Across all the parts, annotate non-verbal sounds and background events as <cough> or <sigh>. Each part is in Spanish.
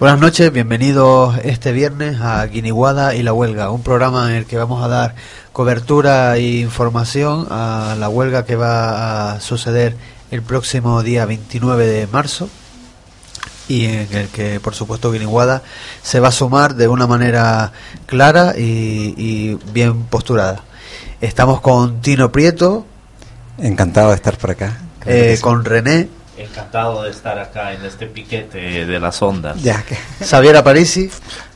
Buenas noches, bienvenidos este viernes a Guiniguada y la Huelga, un programa en el que vamos a dar cobertura e información a la huelga que va a suceder el próximo día 29 de marzo y en el que, por supuesto, Guiniguada se va a sumar de una manera clara y, y bien posturada. Estamos con Tino Prieto, Encantado de estar por acá. Eh, con René, Encantado de estar acá en este piquete de las ondas. Ya que Xavier Aparici,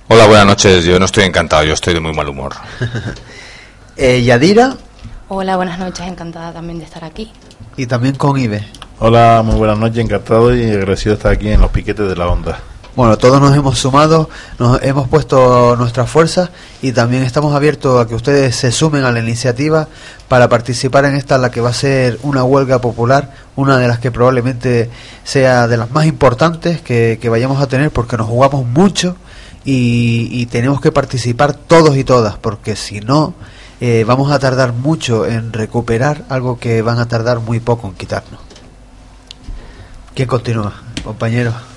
Hola, buenas noches. Yo no estoy encantado, yo estoy de muy mal humor. <laughs> eh, Yadira Hola, buenas noches, encantada también de estar aquí. y también con Ibe. Hola, muy buenas noches, encantado y agradecido de estar aquí en los piquetes de la onda. Bueno, todos nos hemos sumado, nos hemos puesto nuestras fuerzas y también estamos abiertos a que ustedes se sumen a la iniciativa para participar en esta, la que va a ser una huelga popular, una de las que probablemente sea de las más importantes que, vayamos a tener porque nos jugamos mucho y, tenemos que participar todos y todas porque si no eh, vamos a tardar mucho en recuperar algo que van a tardar muy poco en quitarnos. ¿Quién continúa, compañero?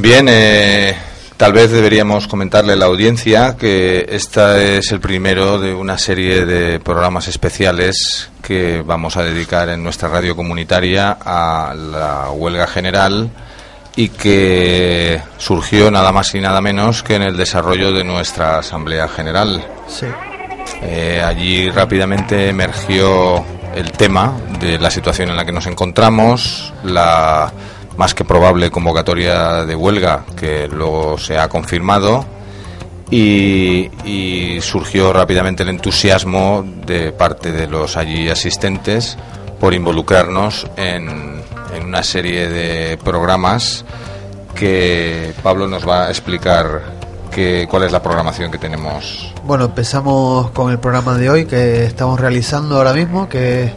Bien, eh, tal vez deberíamos comentarle a la audiencia que este es el primero de una serie de programas especiales que vamos a dedicar en nuestra radio comunitaria a la huelga general y que surgió nada más y nada menos que en el desarrollo de nuestra Asamblea General. Sí. Eh, allí rápidamente emergió el tema de la situación en la que nos encontramos, la más que probable convocatoria de huelga que luego se ha confirmado y, surgió rápidamente el entusiasmo de parte de los allí asistentes por involucrarnos en una serie de programas que Pablo nos va a explicar que, cuál es la programación que tenemos. Bueno, empezamos con el programa de hoy que estamos realizando ahora mismo, que es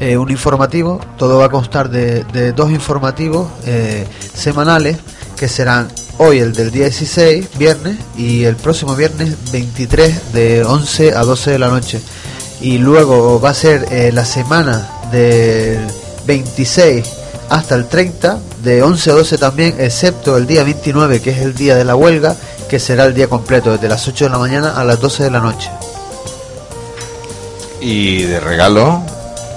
eh, un informativo. Todo va a constar de, de dos informativos eh, semanales, que serán hoy el del día 16, viernes, y el próximo viernes 23 de 11 a 12 de la noche. Y luego va a ser eh, la semana del 26 hasta el 30, de 11 a 12 también, excepto el día 29, que es el día de la huelga, que será el día completo, desde las 8 de la mañana a las 12 de la noche. Y de regalo,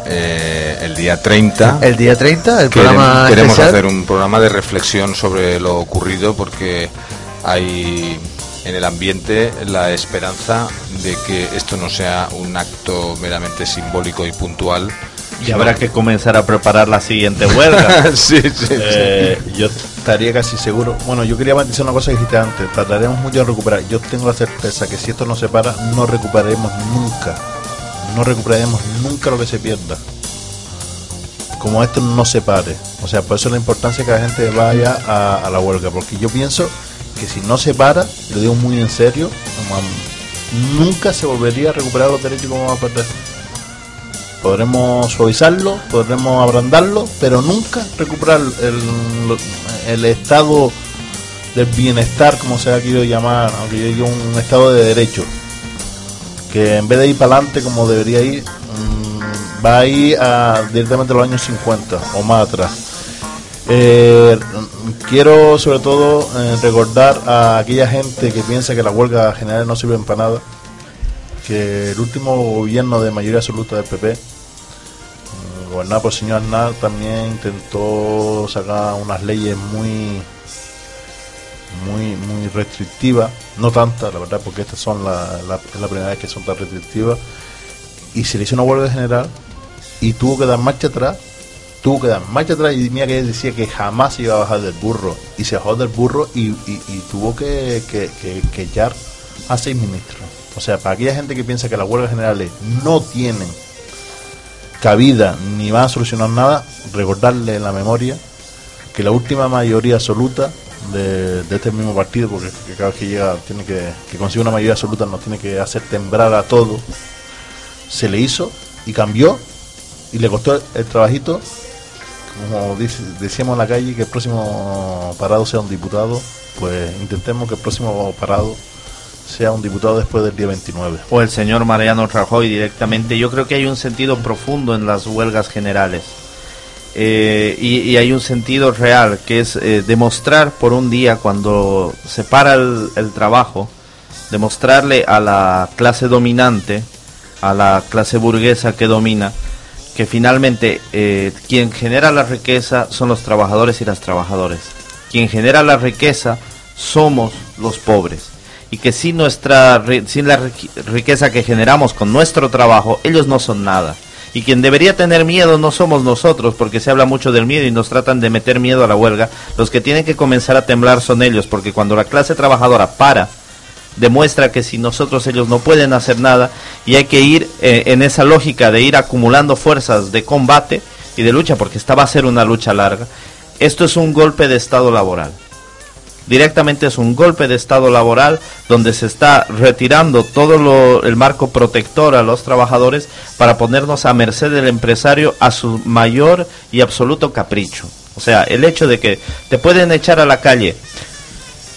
eh, el día 30. El día 30, el programa queremos especial. hacer un programa de reflexión sobre lo ocurrido porque hay en el ambiente la esperanza de que esto no sea un acto meramente simbólico y puntual. Y habrá que comenzar a preparar la siguiente huelga. <laughs> sí, sí, Eh, yo estaría casi seguro. Bueno, yo quería matizar una cosa que dijiste antes. Tardaremos mucho en recuperar. Yo tengo la certeza que si esto no se para, no recuperaremos nunca. No recuperaremos nunca lo que se pierda. Como esto no se pare. O sea, por eso la importancia que la gente vaya a, a la huelga. Porque yo pienso que si no se para, lo digo muy en serio, como, nunca se volvería a recuperar los derechos que vamos a perder. Podremos suavizarlo, podremos abrandarlo, pero nunca recuperar el, el estado del bienestar, como se ha querido llamar, aunque yo digo un estado de derecho, que en vez de ir para adelante como debería ir, mm, va a ir a, directamente a los años 50 o más atrás. Eh, quiero sobre todo eh, recordar a aquella gente que piensa que la huelga general no sirve para nada, que el último gobierno de mayoría absoluta del PP, gobernado por el señor Aznar, también intentó sacar unas leyes muy muy muy restrictivas, no tantas, la verdad, porque estas son la, la- es la primera vez que son tan restrictivas, y se le hizo una huelga general y tuvo que dar marcha atrás, tuvo que dar marcha atrás. Y mira que decía que jamás iba a bajar del burro, y se bajó del burro y, tuvo que, que, que, que echar a seis ministros. O sea, para aquella gente que piensa que las huelgas generales no tienen cabida ni van a solucionar nada, recordarle en la memoria que la última mayoría absoluta de, este mismo partido, porque que cada vez que llega tiene que, que consigue una mayoría absoluta nos tiene que hacer temblar a todo, se le hizo y cambió y le costó el trabajito, como decíamos en la calle, que el próximo parado sea un diputado, pues intentemos que el próximo parado sea un diputado después del día 29. o el señor Mariano Rajoy directamente. Yo creo que hay un sentido profundo en las huelgas generales. Eh, y, hay un sentido real, que es eh, demostrar por un día, cuando se para el, el trabajo, demostrarle a la clase dominante, a la clase burguesa que domina, que finalmente eh, quien genera la riqueza son los trabajadores y las trabajadoras. Quien genera la riqueza somos los pobres. Y que sin, nuestra, sin la riqueza que generamos con nuestro trabajo, ellos no son nada. Y quien debería tener miedo no somos nosotros, porque se habla mucho del miedo y nos tratan de meter miedo a la huelga. Los que tienen que comenzar a temblar son ellos, porque cuando la clase trabajadora para, demuestra que si nosotros ellos no pueden hacer nada y hay que ir eh, en esa lógica de ir acumulando fuerzas de combate y de lucha, porque esta va a ser una lucha larga. Esto es un golpe de estado laboral. Directamente es un golpe de estado laboral donde se está retirando todo lo- el marco protector a los trabajadores para ponernos a merced del empresario a su mayor y absoluto capricho. O sea, el hecho de que te pueden echar a la calle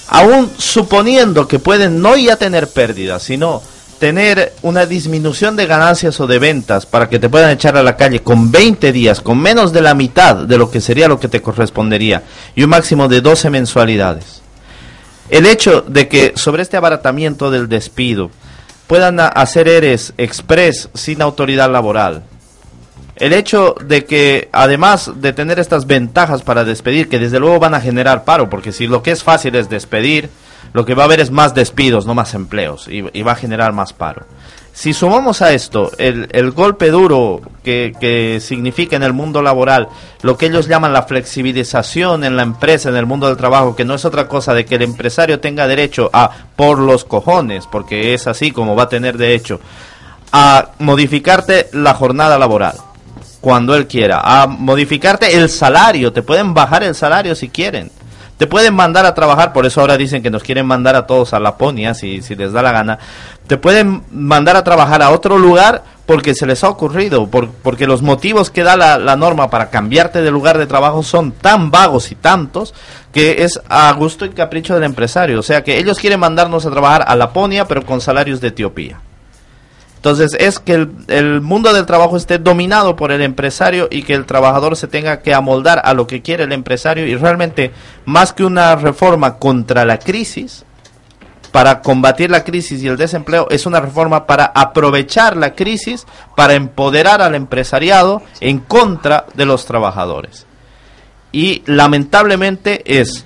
aún suponiendo que pueden no ya tener pérdidas, sino tener una disminución de ganancias o de ventas para que te puedan echar a la calle con 20 días, con menos de la mitad de lo que sería lo que te correspondería, y un máximo de 12 mensualidades. El hecho de que sobre este abaratamiento del despido puedan hacer ERES express sin autoridad laboral, el hecho de que además de tener estas ventajas para despedir, que desde luego van a generar paro, porque si lo que es fácil es despedir, lo que va a haber es más despidos, no más empleos, y, va a generar más paro. Si sumamos a esto el, el golpe duro que, que significa en el mundo laboral lo que ellos llaman la flexibilización en la empresa, en el mundo del trabajo, que no es otra cosa de que el empresario tenga derecho a, por los cojones, porque es así como va a tener derecho, a modificarte la jornada laboral cuando él quiera, a modificarte el salario, te pueden bajar el salario si quieren. Te pueden mandar a trabajar, por eso ahora dicen que nos quieren mandar a todos a Laponia, si, si les da la gana. Te pueden mandar a trabajar a otro lugar porque se les ha ocurrido, por- porque los motivos que da la, la norma para cambiarte de lugar de trabajo son tan vagos y tantos que es a gusto y capricho del empresario. O sea que ellos quieren mandarnos a trabajar a Laponia, pero con salarios de Etiopía. Entonces es que el, mundo del trabajo esté dominado por el empresario y que el trabajador se tenga que amoldar a lo que quiere el empresario y realmente más que una reforma contra la crisis, para combatir la crisis y el desempleo, es una reforma para aprovechar la crisis para empoderar al empresariado en contra de los trabajadores. Y lamentablemente es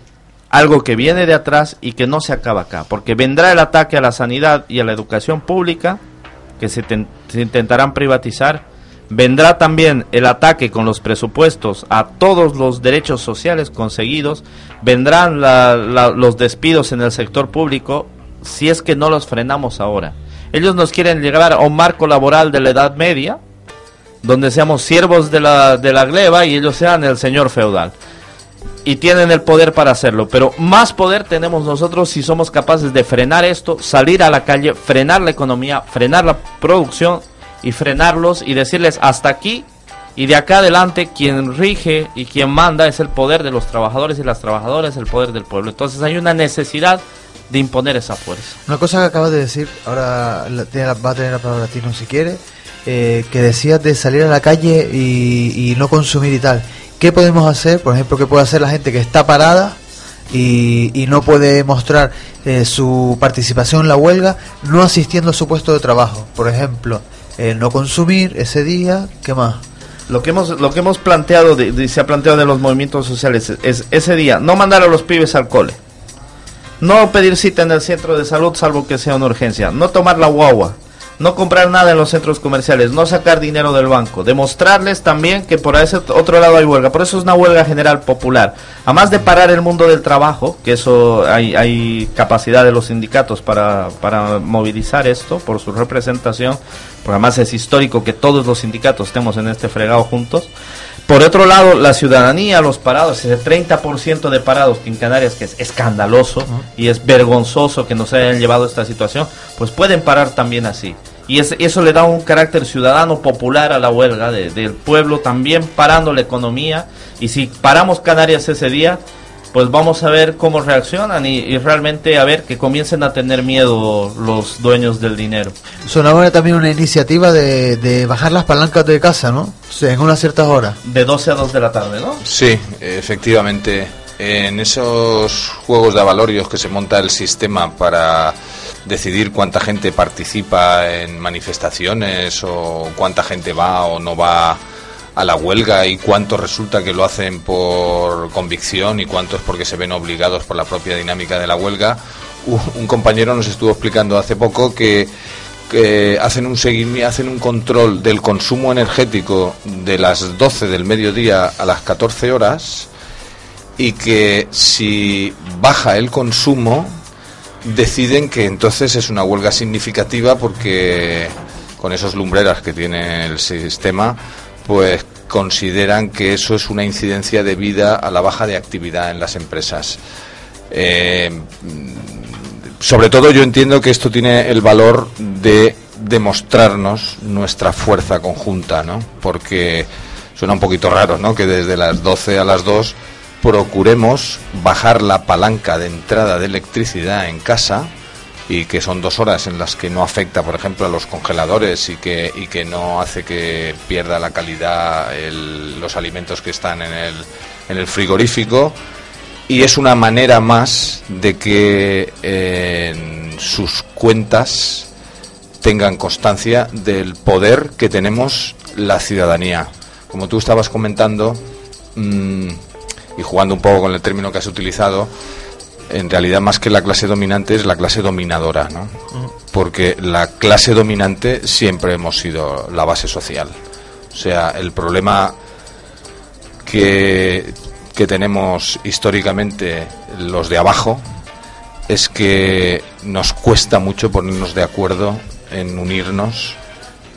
algo que viene de atrás y que no se acaba acá, porque vendrá el ataque a la sanidad y a la educación pública, que se, ten- se intentarán privatizar. Vendrá también el ataque con los presupuestos a todos los derechos sociales conseguidos. Vendrán la- la- los despidos en el sector público si es que no los frenamos ahora. Ellos nos quieren llegar a un marco laboral de la Edad Media, donde seamos siervos de la, de la gleba y ellos sean el señor feudal. Y tienen el poder para hacerlo, pero más poder tenemos nosotros si somos capaces de frenar esto, salir a la calle, frenar la economía, frenar la producción y frenarlos y decirles hasta aquí y de acá adelante quien rige y quien manda es el poder de los trabajadores y las trabajadoras, el poder del pueblo. Entonces hay una necesidad de imponer esa fuerza. Una cosa que acabas de decir, ahora va a tener la palabra Tino si quiere, eh, que decías de salir a la calle y, y no consumir y tal. ¿Qué podemos hacer? Por ejemplo, ¿qué puede hacer la gente que está parada y, no puede mostrar eh, su participación en la huelga no asistiendo a su puesto de trabajo? Por ejemplo, el no consumir ese día, ¿qué más? Lo que hemos, lo que hemos planteado, de- se ha planteado de los movimientos sociales, es, es ese día, no mandar a los pibes al cole, no pedir cita en el centro de salud salvo que sea una urgencia, no tomar la guagua, no comprar nada en los centros comerciales, no sacar dinero del banco, demostrarles también que por ese otro lado hay huelga, por eso es una huelga general popular. Además de parar el mundo del trabajo, que eso hay, hay capacidad de los sindicatos para, para movilizar esto por su representación, porque además es histórico que todos los sindicatos estemos en este fregado juntos. Por otro lado, la ciudadanía, los parados, ese 30% de parados que en Canarias, que es escandaloso y es vergonzoso que nos hayan llevado a esta situación, pues pueden parar también así. Y es- eso le da un carácter ciudadano popular a la huelga de- del pueblo, también parando la economía. Y si paramos Canarias ese día, pues vamos a ver cómo reaccionan y, y realmente a ver que comiencen a tener miedo los dueños del dinero. Sonaba también una iniciativa de, de bajar las palancas de casa, ¿no? O sea, en unas ciertas horas. De 12 a 2 de la tarde, ¿no? Sí, efectivamente. En esos juegos de avalorios que se monta el sistema para decidir cuánta gente participa en manifestaciones o cuánta gente va o no va a la huelga y cuánto resulta que lo hacen por convicción y cuánto es porque se ven obligados por la propia dinámica de la huelga. Un compañero nos estuvo explicando hace poco que, que hacen un hacen un control del consumo energético de las 12 del mediodía a las 14 horas y que si baja el consumo deciden que entonces es una huelga significativa porque con esos lumbreras que tiene el sistema pues consideran que eso es una incidencia debida a la baja de actividad en las empresas. Eh, sobre todo yo entiendo que esto tiene el valor de demostrarnos nuestra fuerza conjunta, ¿no? Porque suena un poquito raro, ¿no? Que desde las 12 a las 2 procuremos bajar la palanca de entrada de electricidad en casa y que son dos horas en las que no afecta, por ejemplo, a los congeladores y que, y que no hace que pierda la calidad el- los alimentos que están en el, en el frigorífico. Y es una manera más de que eh, sus cuentas tengan constancia del poder que tenemos la ciudadanía. Como tú estabas comentando, mm, y jugando un poco con el término que has utilizado, en realidad más que la clase dominante es la clase dominadora, ¿no? Porque la clase dominante siempre hemos sido la base social. O sea, el problema que, que tenemos históricamente los de abajo es que nos cuesta mucho ponernos de acuerdo en unirnos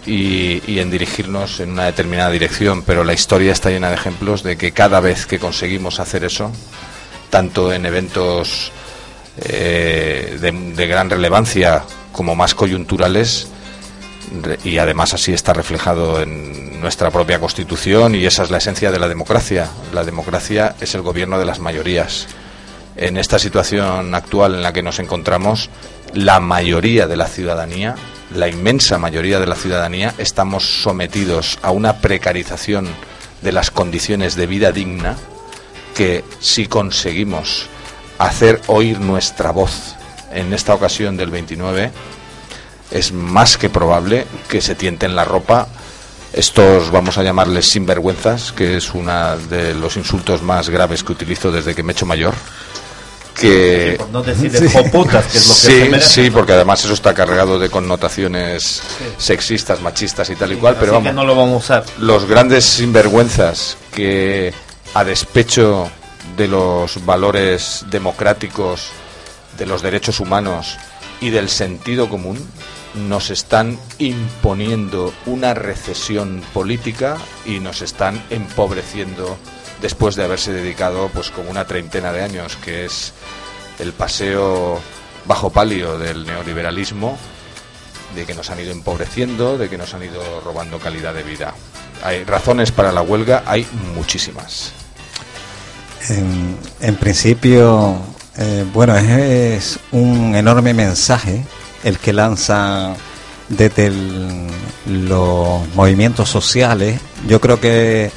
y, y en dirigirnos en una determinada dirección, pero la historia está llena de ejemplos de que cada vez que conseguimos hacer eso, tanto en eventos eh, de, gran relevancia como más coyunturales, y además así está reflejado en nuestra propia constitución y esa es la esencia de la democracia. La democracia es el gobierno de las mayorías. En esta situación actual en la que nos encontramos, la mayoría de la ciudadanía, la inmensa mayoría de la ciudadanía, estamos sometidos a una precarización de las condiciones de vida digna que si conseguimos hacer oír nuestra voz en esta ocasión del 29, es más que probable que se tienten la ropa estos, vamos a llamarles sinvergüenzas, que es uno de los insultos más graves que utilizo desde que me he hecho mayor. Que... Por no decir de <laughs> joputas, que es lo que sí, se merece. sí, porque además eso está cargado de connotaciones sexistas, machistas y tal y cual, pero que vamos no lo vamos a usar. los grandes sinvergüenzas que a despecho de los valores democráticos, de los derechos humanos y del sentido común, nos están imponiendo una recesión política y nos están empobreciendo después de haberse dedicado pues como una treintena de años, que es el paseo bajo palio del neoliberalismo, de que nos han ido empobreciendo, de que nos han ido robando calidad de vida. Hay razones para la huelga, hay muchísimas. En, principio, eh, bueno, es, un enorme mensaje el que lanza desde los movimientos sociales. Yo creo que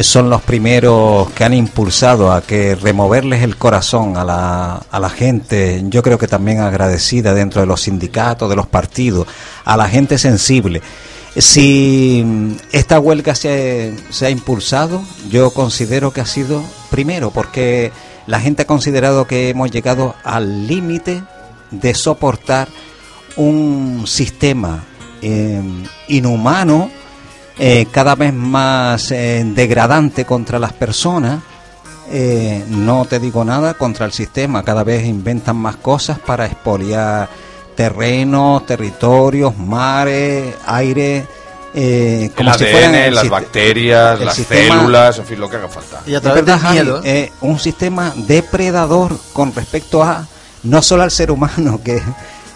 son los primeros que han impulsado a que removerles el corazón a la, a la gente, yo creo que también agradecida dentro de los sindicatos, de los partidos, a la gente sensible. Si esta huelga se, se ha impulsado, yo considero que ha sido primero porque la gente ha considerado que hemos llegado al límite de soportar un sistema eh, inhumano, eh, cada vez más eh, degradante contra las personas. Eh, no te digo nada contra el sistema, cada vez inventan más cosas para expoliar terrenos, territorios, mares, aire. eh, El como si ADN, el las sist- bacterias, el las sistema- células, en fin, lo que haga falta. Y a través verdad, Javi, miedo, eh, un sistema depredador con respecto a no solo al ser humano <laughs> que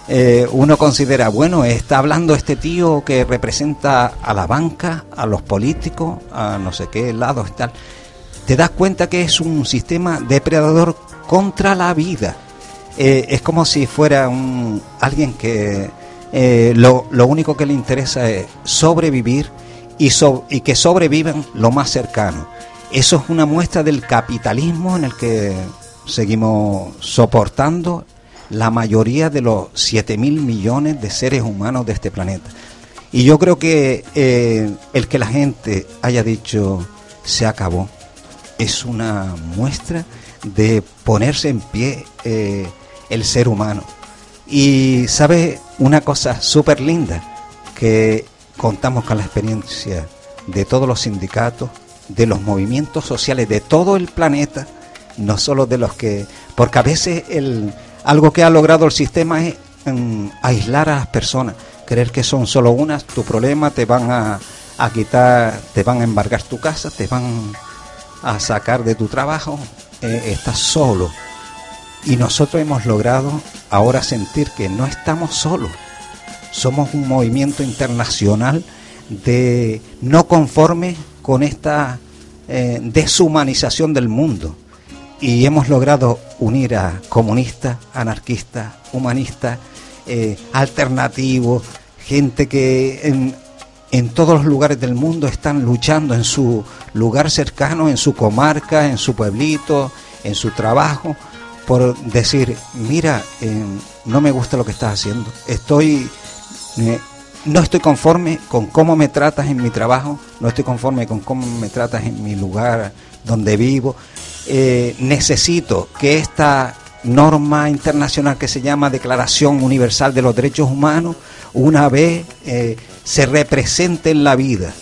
eh, uno considera bueno está hablando este tío que representa a la banca a los políticos a no sé qué lados y tal te das cuenta que es un sistema depredador contra la vida Eh, es como si fuera un alguien que eh, lo, lo único que le interesa es sobrevivir y, so- y que sobrevivan lo más cercano. Eso es una muestra del capitalismo en el que seguimos soportando la mayoría de los 7 mil millones de seres humanos de este planeta. Y yo creo que eh, el que la gente haya dicho se acabó es una muestra de ponerse en pie eh, el ser humano. Y sabe una cosa súper linda, que contamos con la experiencia de todos los sindicatos, de los movimientos sociales de todo el planeta, no solo de los que... Porque a veces el, algo que ha logrado el sistema es aislar a las personas, creer que son solo unas, tu problema, te van a, a quitar, te van a embargar tu casa, te van a sacar de tu trabajo, eh, estás solo. Y nosotros hemos logrado ahora sentir que no estamos solos. Somos un movimiento internacional de no conforme con esta eh, deshumanización del mundo. Y hemos logrado unir a comunistas, anarquistas, humanistas, eh, alternativos, gente que en, todos los lugares del mundo están luchando en su lugar cercano, en su comarca, en su pueblito, en su trabajo, por decir, mira, eh, no me gusta lo que estás haciendo, estoy, eh, no estoy conforme con cómo me tratas en mi trabajo, no estoy conforme con cómo me tratas en mi lugar donde vivo, eh, necesito que esta norma internacional que se llama Declaración Universal de los Derechos Humanos, una vez eh, se represente en la vida.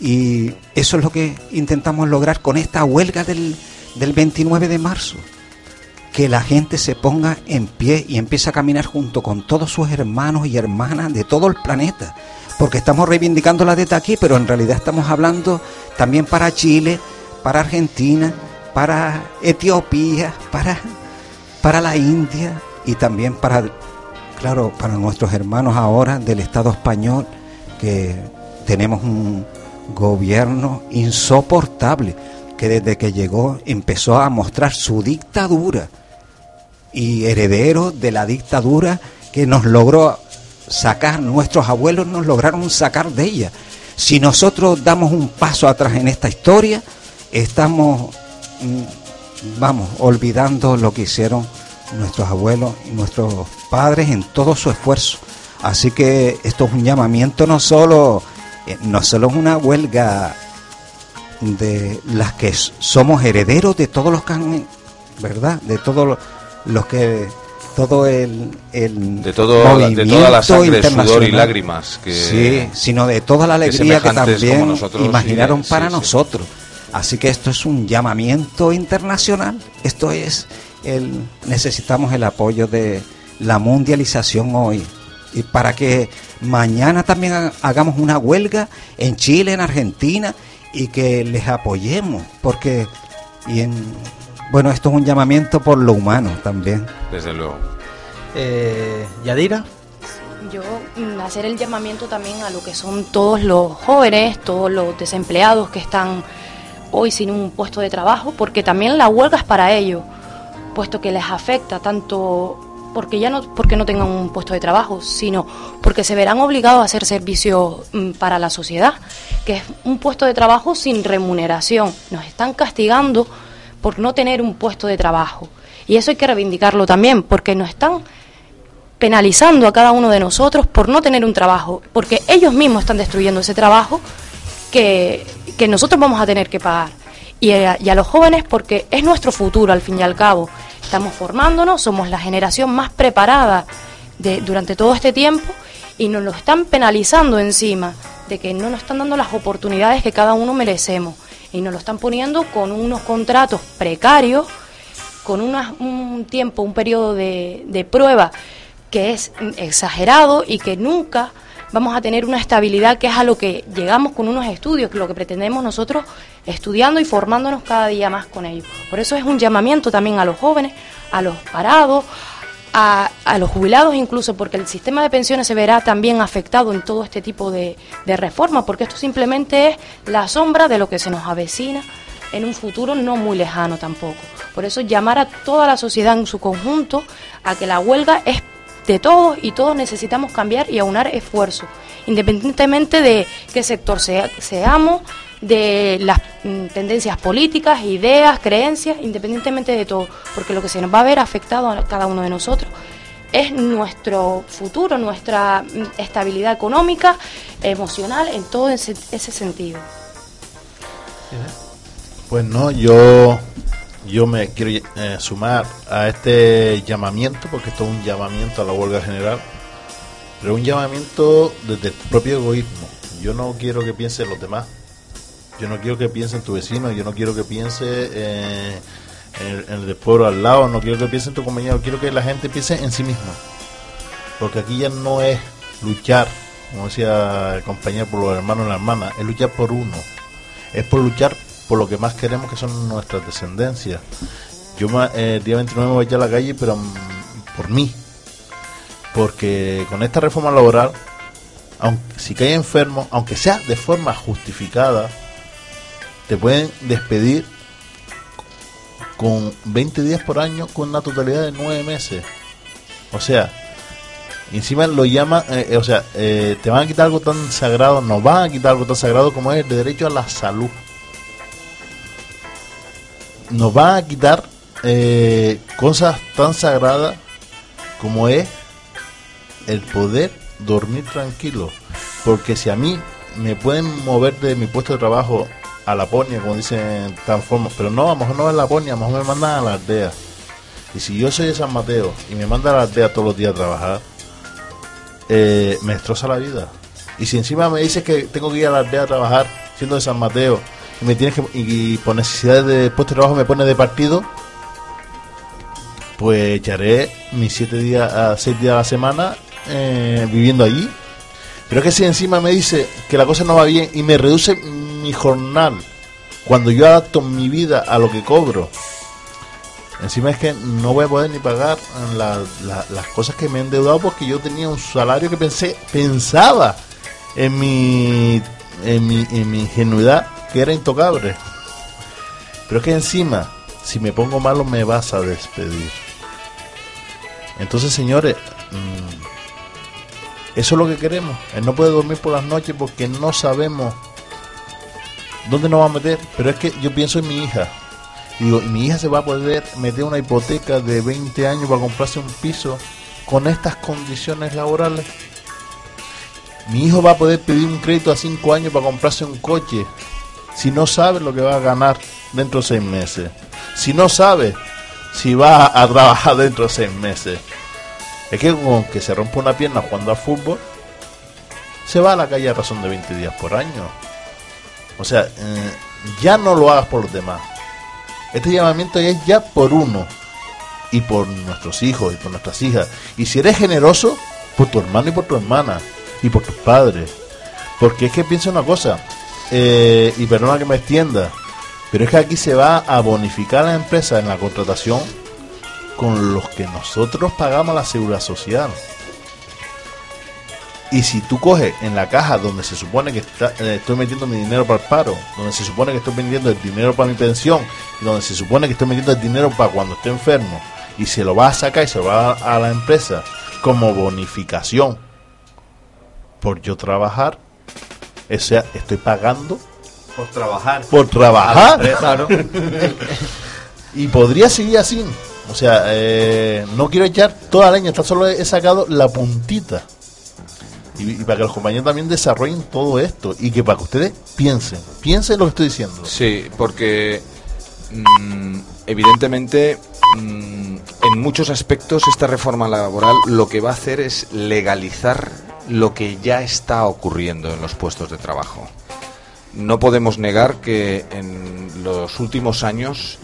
Y eso es lo que intentamos lograr con esta huelga del, del 29 de marzo. Que la gente se ponga en pie y empiece a caminar junto con todos sus hermanos y hermanas de todo el planeta. Porque estamos reivindicándola desde aquí, pero en realidad estamos hablando también para Chile, para Argentina, para Etiopía, para, para la India y también para, claro, para nuestros hermanos ahora del Estado español, que tenemos un gobierno insoportable que desde que llegó empezó a mostrar su dictadura y heredero de la dictadura que nos logró sacar, nuestros abuelos nos lograron sacar de ella. Si nosotros damos un paso atrás en esta historia, estamos, vamos, olvidando lo que hicieron nuestros abuelos y nuestros padres en todo su esfuerzo. Así que esto es un llamamiento no solo, eh, no solo es una huelga de las que somos herederos de todos los que han, ¿verdad? De todos los, que todo el, el De, todo, de toda la sangre, sudor y lágrimas que, sí, sino de toda la alegría que, también nosotros imaginaron para sí, sí. Así que esto es un llamamiento internacional. Esto es el necesitamos el apoyo de la mundialización hoy y para que mañana también ha- hagamos una huelga en Chile, en Argentina y que les apoyemos porque y en bueno, esto es un llamamiento por lo humano también. desde luego. Eh, Yadira, Yo mm, hacer el llamamiento también a lo que son todos los jóvenes, todos los desempleados que están hoy sin un puesto de trabajo, porque también la huelga es para ellos, puesto que les afecta tanto porque ya no porque no tengan un puesto de trabajo, sino porque se verán obligados a hacer servicio mm, para la sociedad, que es un puesto de trabajo sin remuneración. Nos están castigando por no tener un puesto de trabajo. Y eso hay que reivindicarlo también, porque nos están penalizando a cada uno de nosotros por no tener un trabajo, porque ellos mismos están destruyendo ese trabajo que, que nosotros vamos a tener que pagar. Y a, y a los jóvenes porque es nuestro futuro al fin y al cabo. Estamos formándonos, somos la generación más preparada de, durante todo este tiempo y nos lo están penalizando encima de que no nos están dando las oportunidades que cada uno merecemos y nos lo están poniendo con unos contratos precarios con un tiempo, un periodo de prueba que es exagerado y que nunca vamos a tener una estabilidad que es a lo que llegamos con unos estudios, que lo que pretendemos nosotros estudiando y formándonos cada día más con ellos. Por eso es un llamamiento también a los jóvenes, a los parados, a, a los jubilados incluso, porque el sistema de pensiones se verá también afectado en todo este tipo de, de reformas, porque esto simplemente es la sombra de lo que se nos avecina en un futuro no muy lejano tampoco. Por eso llamar a toda la sociedad en su conjunto a que la huelga es de todos y todos necesitamos cambiar y aunar esfuerzos, independientemente de qué sector sea- seamos, de las mm, tendencias políticas, ideas, creencias, independientemente de todo, porque lo que se nos va a ver afectado a cada uno de nosotros es nuestro futuro, nuestra mm, estabilidad económica, emocional, en todo ese, ese sentido. Pues no, yo yo me quiero eh, sumar a este llamamiento, porque esto es un llamamiento a la huelga general, pero un llamamiento desde el propio egoísmo. Yo no quiero que piense en los demás, yo no quiero que piense en tu vecino, yo no quiero que piense eh, en, el- en el pueblo al lado, no quiero que piense en tu compañero, quiero que la gente piense en sí misma. Porque aquí ya no es luchar, como decía el compañero, por los hermanos y las hermanas, es luchar por uno. Es por luchar por lo que más queremos, que son nuestras descendencias. Yo eh, el día 29 me voy a a la calle, pero mm, por mí. Porque con esta reforma laboral, aunque si caes enfermo, aunque sea de forma justificada, te pueden despedir con 20 días por año con una totalidad de 9 meses. O sea, encima lo llama, eh, eh, o sea, te van a quitar algo tan sagrado, nos van a quitar algo tan sagrado como es el derecho a la salud. Nos van a quitar eh, cosas tan sagradas como es el poder dormir tranquilo. Porque si a mí me pueden mover de mi puesto de trabajo a Laponia, como dicen tan forma, pero no, a lo mejor no es Laponia, a lo mejor me mandan a la aldea. Y si yo soy de San Mateo y me mandan a la aldea todos los días a trabajar, eh, me destroza la vida. Y si encima me dices que tengo que ir a la aldea a trabajar siendo de San Mateo me tienes que y, por necesidades de puesto de trabajo me pones de partido, pues echaré mis siete días a seis días a la semana eh, viviendo allí. Pero es que si encima me dice que la cosa no va bien y me reduce mi jornal cuando yo adapto mi vida a lo que cobro, encima es que no voy a poder ni pagar la- las cosas que me he endeudado porque yo tenía un salario que pensé pensaba en mi en mi, en mi ingenuidad que era intocable. Pero es que encima, si me pongo malo, me vas a despedir. Entonces, señores, mm, eso es lo que queremos. Él no puede dormir por las noches porque no sabemos dónde nos va a meter. Pero es que yo pienso en mi hija. Digo, mi hija se va a poder meter una hipoteca de 20 años para comprarse un piso con estas condiciones laborales. Mi hijo va a poder pedir un crédito a 5 años para comprarse un coche si no sabe lo que va a ganar dentro de 6 meses. Si no sabe si va a trabajar <laughs> dentro de 6 meses. Es que con que se rompa una pierna jugando al fútbol, se va a la calle a razón de 20 días por año. O sea, eh, ya no lo hagas por los demás. Este llamamiento es ya por uno. Y por nuestros hijos y por nuestras hijas. Y si eres generoso, por tu hermano y por tu hermana. Y por tus padres. Porque es que piensa una cosa. Eh, y perdona que me extienda. Pero es que aquí se va a bonificar a la empresa en la contratación con los que nosotros pagamos la seguridad social. Y si tú coges en la caja donde se supone que eh, estoy metiendo mi dinero para el paro, donde se supone que estoy metiendo el dinero para mi pensión, y donde se supone que estoy metiendo el dinero para cuando esté enfermo, y se lo va a sacar y se lo va a, a la empresa como bonificación por yo trabajar, o sea, estoy pagando Por trabajar. por trabajar. Claro. <laughs> Y podría seguir así. O sea, eh, no quiero echar toda la leña, tan solo he sacado la puntita. Y, y para que los compañeros también desarrollen todo esto. Y que para que ustedes piensen, piensen lo que estoy diciendo. Sí, porque mm, evidentemente mm, en muchos aspectos esta reforma laboral lo que va a hacer es legalizar lo que ya está ocurriendo en los puestos de trabajo. No podemos negar que en los últimos años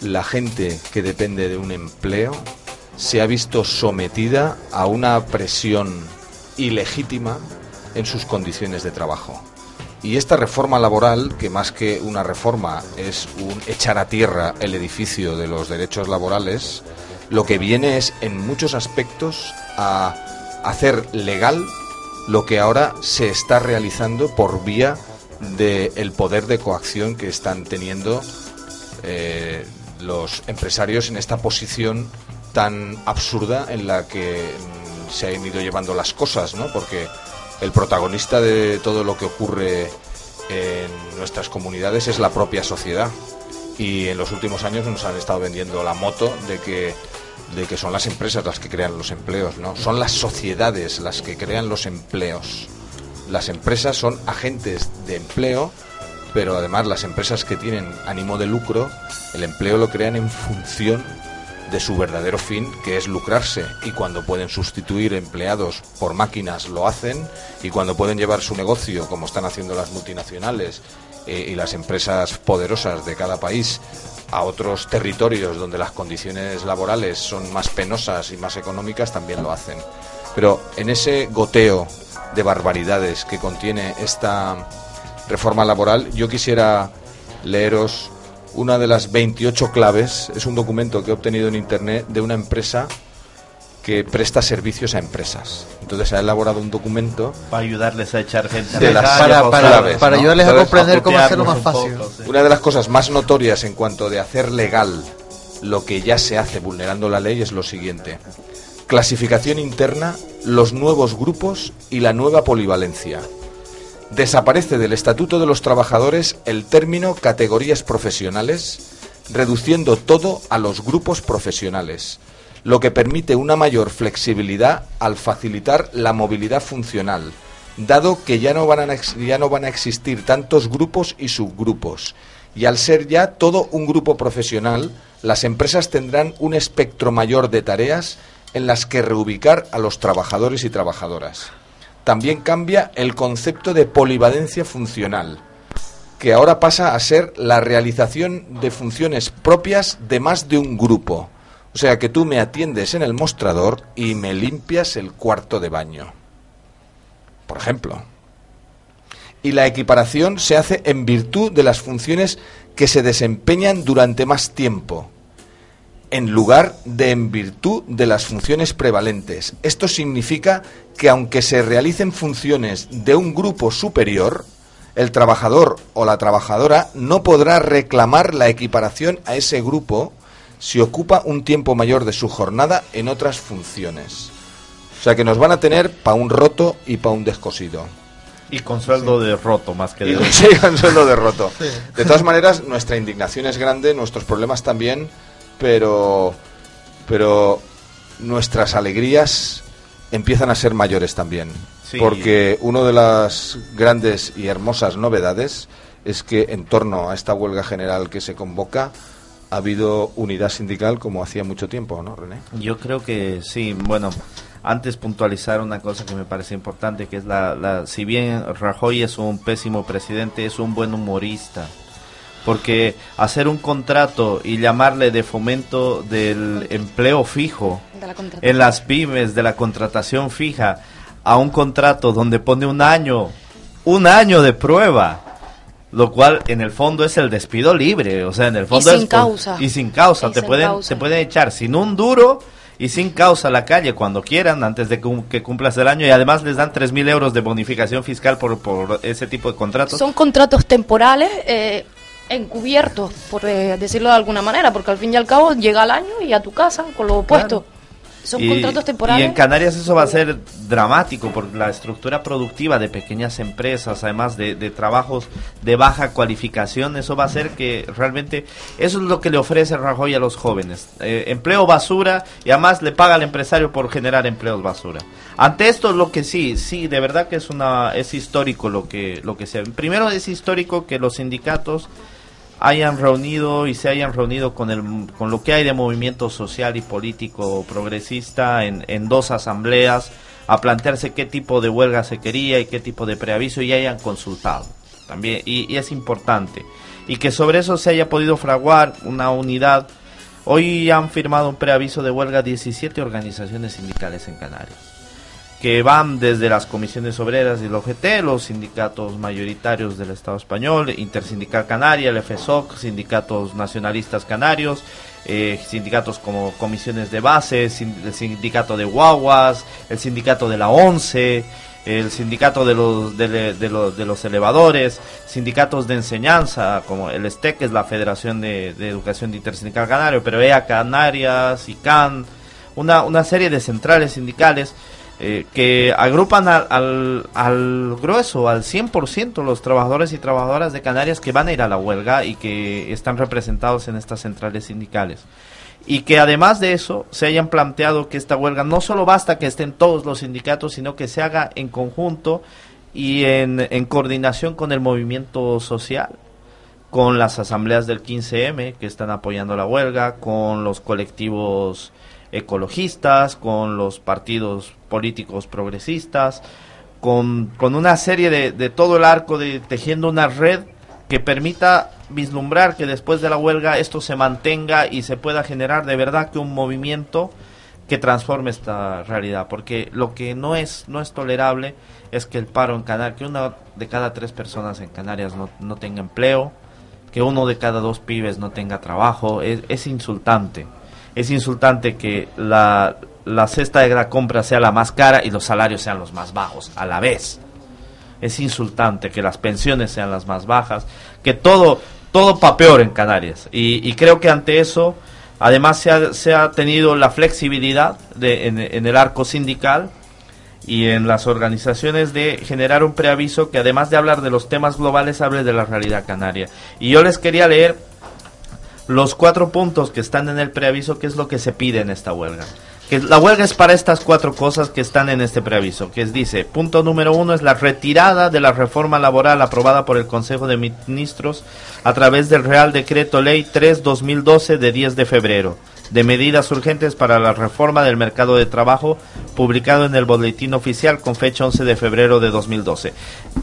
la gente que depende de un empleo se ha visto sometida a una presión ilegítima en sus condiciones de trabajo. Y esta reforma laboral, que más que una reforma es un echar a tierra el edificio de los derechos laborales, lo que viene es en muchos aspectos a hacer legal lo que ahora se está realizando por vía del poder de coacción que están teniendo eh, los empresarios en esta posición tan absurda en la que mm, se han ido llevando las cosas, ¿no? Porque el protagonista de todo lo que ocurre en nuestras comunidades es la propia sociedad. Y en los últimos años nos han estado vendiendo la moto de que, de que son las empresas las que crean los empleos, ¿no? Son las sociedades las que crean los empleos. Las empresas son agentes de empleo, pero además las empresas que tienen ánimo de lucro, el empleo lo crean en función de su verdadero fin, que es lucrarse. Y cuando pueden sustituir empleados por máquinas, lo hacen. Y cuando pueden llevar su negocio, como están haciendo las multinacionales eh, y las empresas poderosas de cada país, a otros territorios donde las condiciones laborales son más penosas y más económicas, también lo hacen. Pero en ese goteo de barbaridades que contiene esta reforma laboral, yo quisiera leeros una de las 28 claves, es un documento que he obtenido en Internet de una empresa que presta servicios a empresas. Entonces se ha elaborado un documento Para ayudarles a echar gente a De la las- para, para, claves, para ¿no? ayudarles a Entonces, comprender cómo hacerlo más acopiarnos fácil. un poco, sí. Una de las cosas más notorias en cuanto de hacer legal lo que ya se hace vulnerando la ley es lo siguiente. clasificación interna, los nuevos grupos y la nueva polivalencia. Desaparece del Estatuto de los Trabajadores el término categorías profesionales, reduciendo todo a los grupos profesionales, lo que permite una mayor flexibilidad al facilitar la movilidad funcional, dado que ya no van a, ya no van a existir tantos grupos y subgrupos, y al ser ya todo un grupo profesional, las empresas tendrán un espectro mayor de tareas en las que reubicar a los trabajadores y trabajadoras. También cambia el concepto de polivalencia funcional, que ahora pasa a ser la realización de funciones propias de más de un grupo. O sea que tú me atiendes en el mostrador y me limpias el cuarto de baño. Por ejemplo. Y la equiparación se hace en virtud de las funciones que se desempeñan durante más tiempo en lugar de en virtud de las funciones prevalentes. Esto significa que aunque se realicen funciones de un grupo superior, el trabajador o la trabajadora no podrá reclamar la equiparación a ese grupo si ocupa un tiempo mayor de su jornada en otras funciones. O sea que nos van a tener para un roto y para un descosido. Y con sueldo de roto más que de... Y, sí, con sueldo de roto. De todas maneras, nuestra indignación es grande, nuestros problemas también pero, pero nuestras alegrías empiezan a ser mayores también. Porque una de las grandes y hermosas novedades es que en torno a esta huelga general que se convoca ha habido unidad sindical como hacía mucho tiempo, ¿no, René? Yo creo que sí. Bueno, antes puntualizar una cosa que me parece importante, que es la, la si bien Rajoy es un pésimo presidente, es un buen humorista porque hacer un contrato y llamarle de fomento del empleo fijo en las pymes, de la contratación fija, a un contrato donde pone un año, un año de prueba, lo cual en el fondo es el despido libre, o sea, en el fondo y sin causa. y sin causa, te pueden te pueden echar sin un duro y sin causa a la calle cuando quieran antes de que cumplas el año y además les dan 3.000 euros de bonificación fiscal por, por ese tipo de contratos. Son contratos temporales eh, encubiertos, por eh, decirlo de alguna manera, porque al fin y al cabo llega el año y a tu casa con lo opuesto. Son contratos temporales. Y en Canarias eso va a ser dramático por la estructura productiva de pequeñas empresas, además de, trabajos de baja cualificación, eso va a hacer que realmente eso es lo que le ofrece Rajoy a los jóvenes. Eh, empleo basura y además le paga al empresario por generar empleos basura. Ante esto lo que sí, sí, de verdad que es una es histórico lo que lo que sea. Primero es histórico que los sindicatos hayan reunido y se hayan reunido con, el, con lo que hay de movimiento social y político progresista en, en dos asambleas a plantearse qué tipo de huelga se quería y qué tipo de preaviso y hayan consultado también. Y, y es importante. Y que sobre eso se haya podido fraguar una unidad. Hoy han firmado un preaviso de huelga 17 organizaciones sindicales en Canarias que van desde las comisiones obreras y el OGT, los sindicatos mayoritarios del Estado español, Intersindical Canaria, el FSOC, sindicatos nacionalistas canarios, eh, sindicatos como comisiones de base, el sindicato de guaguas, el sindicato de la ONCE, el sindicato de los, de, los, de los elevadores, sindicatos de enseñanza, como el STEC, que es la Federación de, Educación de Intersindical Canario, pero EA Canarias, ICANN, una, una serie de centrales sindicales eh, que agrupan al, al, grueso, al 100% los trabajadores y trabajadoras de Canarias que van a ir a la huelga y que están representados en estas centrales sindicales. Y que además de eso se hayan planteado que esta huelga no solo basta que estén todos los sindicatos, sino que se haga en conjunto y en, en coordinación con el movimiento social con las asambleas del 15M que están apoyando la huelga, con los colectivos ecologistas, con los partidos políticos progresistas, con, con una serie de, de, todo el arco de tejiendo una red que permita vislumbrar que después de la huelga esto se mantenga y se pueda generar de verdad que un movimiento que transforme esta realidad, porque lo que no es no es tolerable es que el paro en Canarias, que una de cada tres personas en Canarias no, no tenga empleo, que uno de cada dos pibes no tenga trabajo, es, es insultante es insultante que la, la cesta de la compra sea la más cara y los salarios sean los más bajos a la vez. Es insultante que las pensiones sean las más bajas, que todo, todo pa' peor en Canarias. Y, creo que ante eso Además se ha, se ha tenido la flexibilidad en el arco sindical y en las organizaciones de generar un preaviso que además de hablar de los temas globales hable de la realidad canaria. Y yo les quería leer los cuatro puntos que están en el preaviso, que es lo que se pide en esta huelga. Que la huelga es para estas cuatro cosas que están en este preaviso, que es, dice, punto número uno es la retirada de la reforma laboral aprobada por el Consejo de Ministros a través del Real Decreto Ley 3-2012 de 10 de febrero de medidas urgentes para la reforma del mercado de trabajo, publicado en el Boletín Oficial con fecha 11 de febrero de 2012.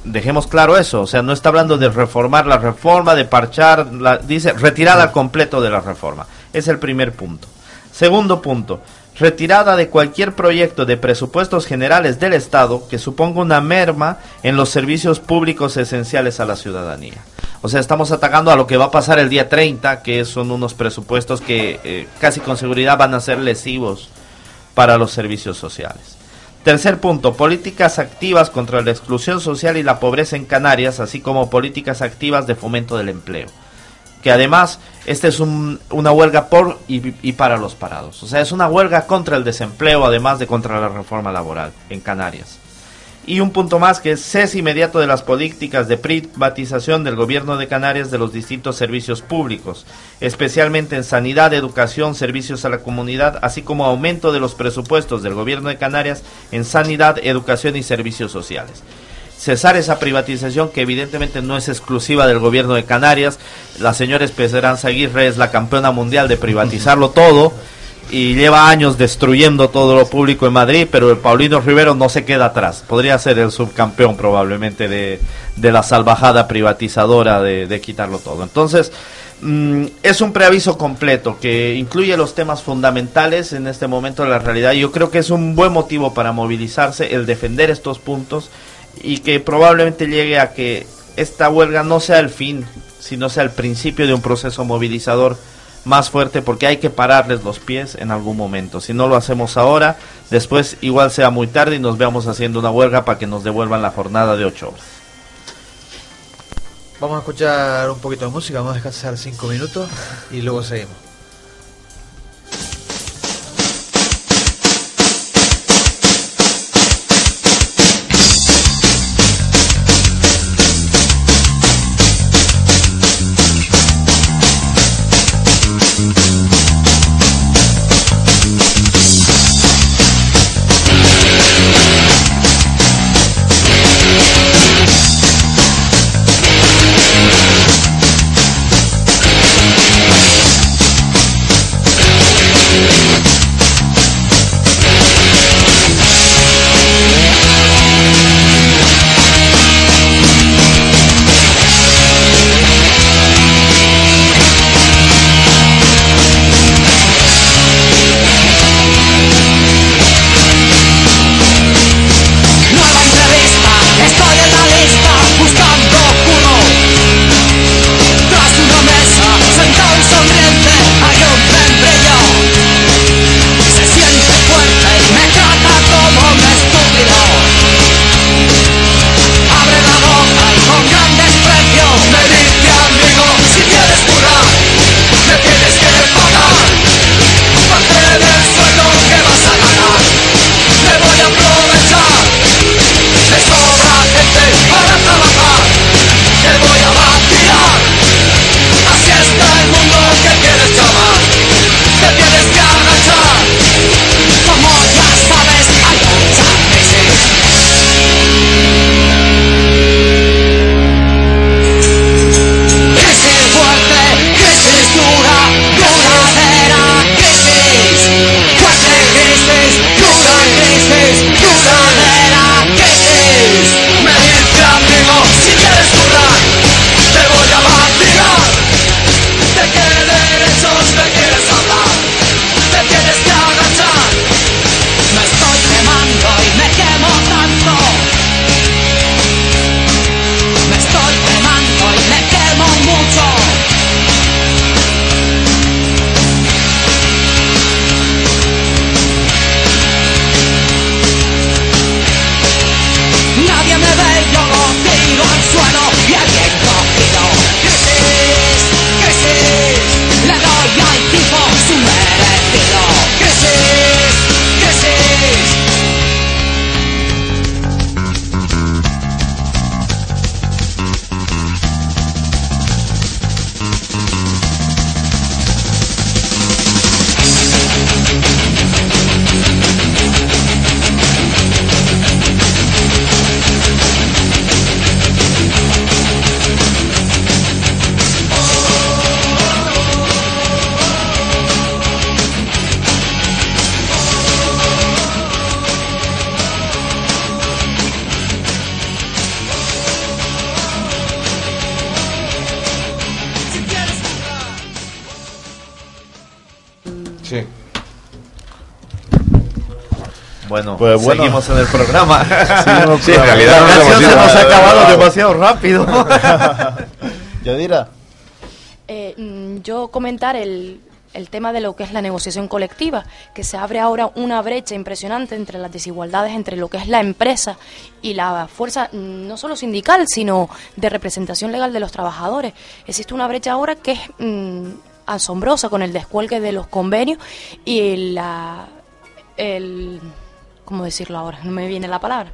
Dejemos claro eso, o sea, no está hablando de reformar la reforma, de parchar, la, dice retirada completo de la reforma. Es el primer punto. Segundo punto, retirada de cualquier proyecto de presupuestos generales del Estado que suponga una merma en los servicios públicos esenciales a la ciudadanía. O sea, estamos atacando a lo que va a pasar el día 30, que son unos presupuestos que eh, casi con seguridad van a ser lesivos para los servicios sociales. Tercer punto, políticas activas contra la exclusión social y la pobreza en Canarias, así como políticas activas de fomento del empleo. Que además, esta es un, una huelga por y, y para los parados. O sea, es una huelga contra el desempleo, además de contra la reforma laboral en Canarias. Y un punto más que es cese inmediato de las políticas de privatización del gobierno de Canarias de los distintos servicios públicos, especialmente en sanidad, educación, servicios a la comunidad, así como aumento de los presupuestos del gobierno de Canarias en sanidad, educación y servicios sociales. Cesar esa privatización que evidentemente no es exclusiva del gobierno de Canarias. La señora Esperanza Aguirre es la campeona mundial de privatizarlo <laughs> todo y lleva años destruyendo todo lo público en Madrid, pero el Paulino Rivero no se queda atrás. Podría ser el subcampeón probablemente de, de la salvajada privatizadora de, de quitarlo todo. Entonces, mm, es un preaviso completo que incluye los temas fundamentales en este momento de la realidad. Yo creo que es un buen motivo para movilizarse el defender estos puntos y que probablemente llegue a que esta huelga no sea el fin, sino sea el principio de un proceso movilizador más fuerte porque hay que pararles los pies en algún momento. Si no lo hacemos ahora, después igual sea muy tarde y nos veamos haciendo una huelga para que nos devuelvan la jornada de 8 horas. Vamos a escuchar un poquito de música, vamos a descansar 5 minutos y luego seguimos. Pues bueno. seguimos en el programa. Seguimos <laughs> Sí, en realidad La canción se nos ha a- acabado demasiado rápido. <laughs> Yadira, Eh, mm, yo comentar el, el tema de lo que es la negociación colectiva, que se abre ahora una brecha impresionante entre las desigualdades entre lo que es la empresa y la fuerza mm, no solo sindical, sino de representación legal de los trabajadores. Existe una brecha ahora que es mm, asombrosa con el descuelgue de los convenios y la el ¿cómo decirlo ahora? No me viene la palabra.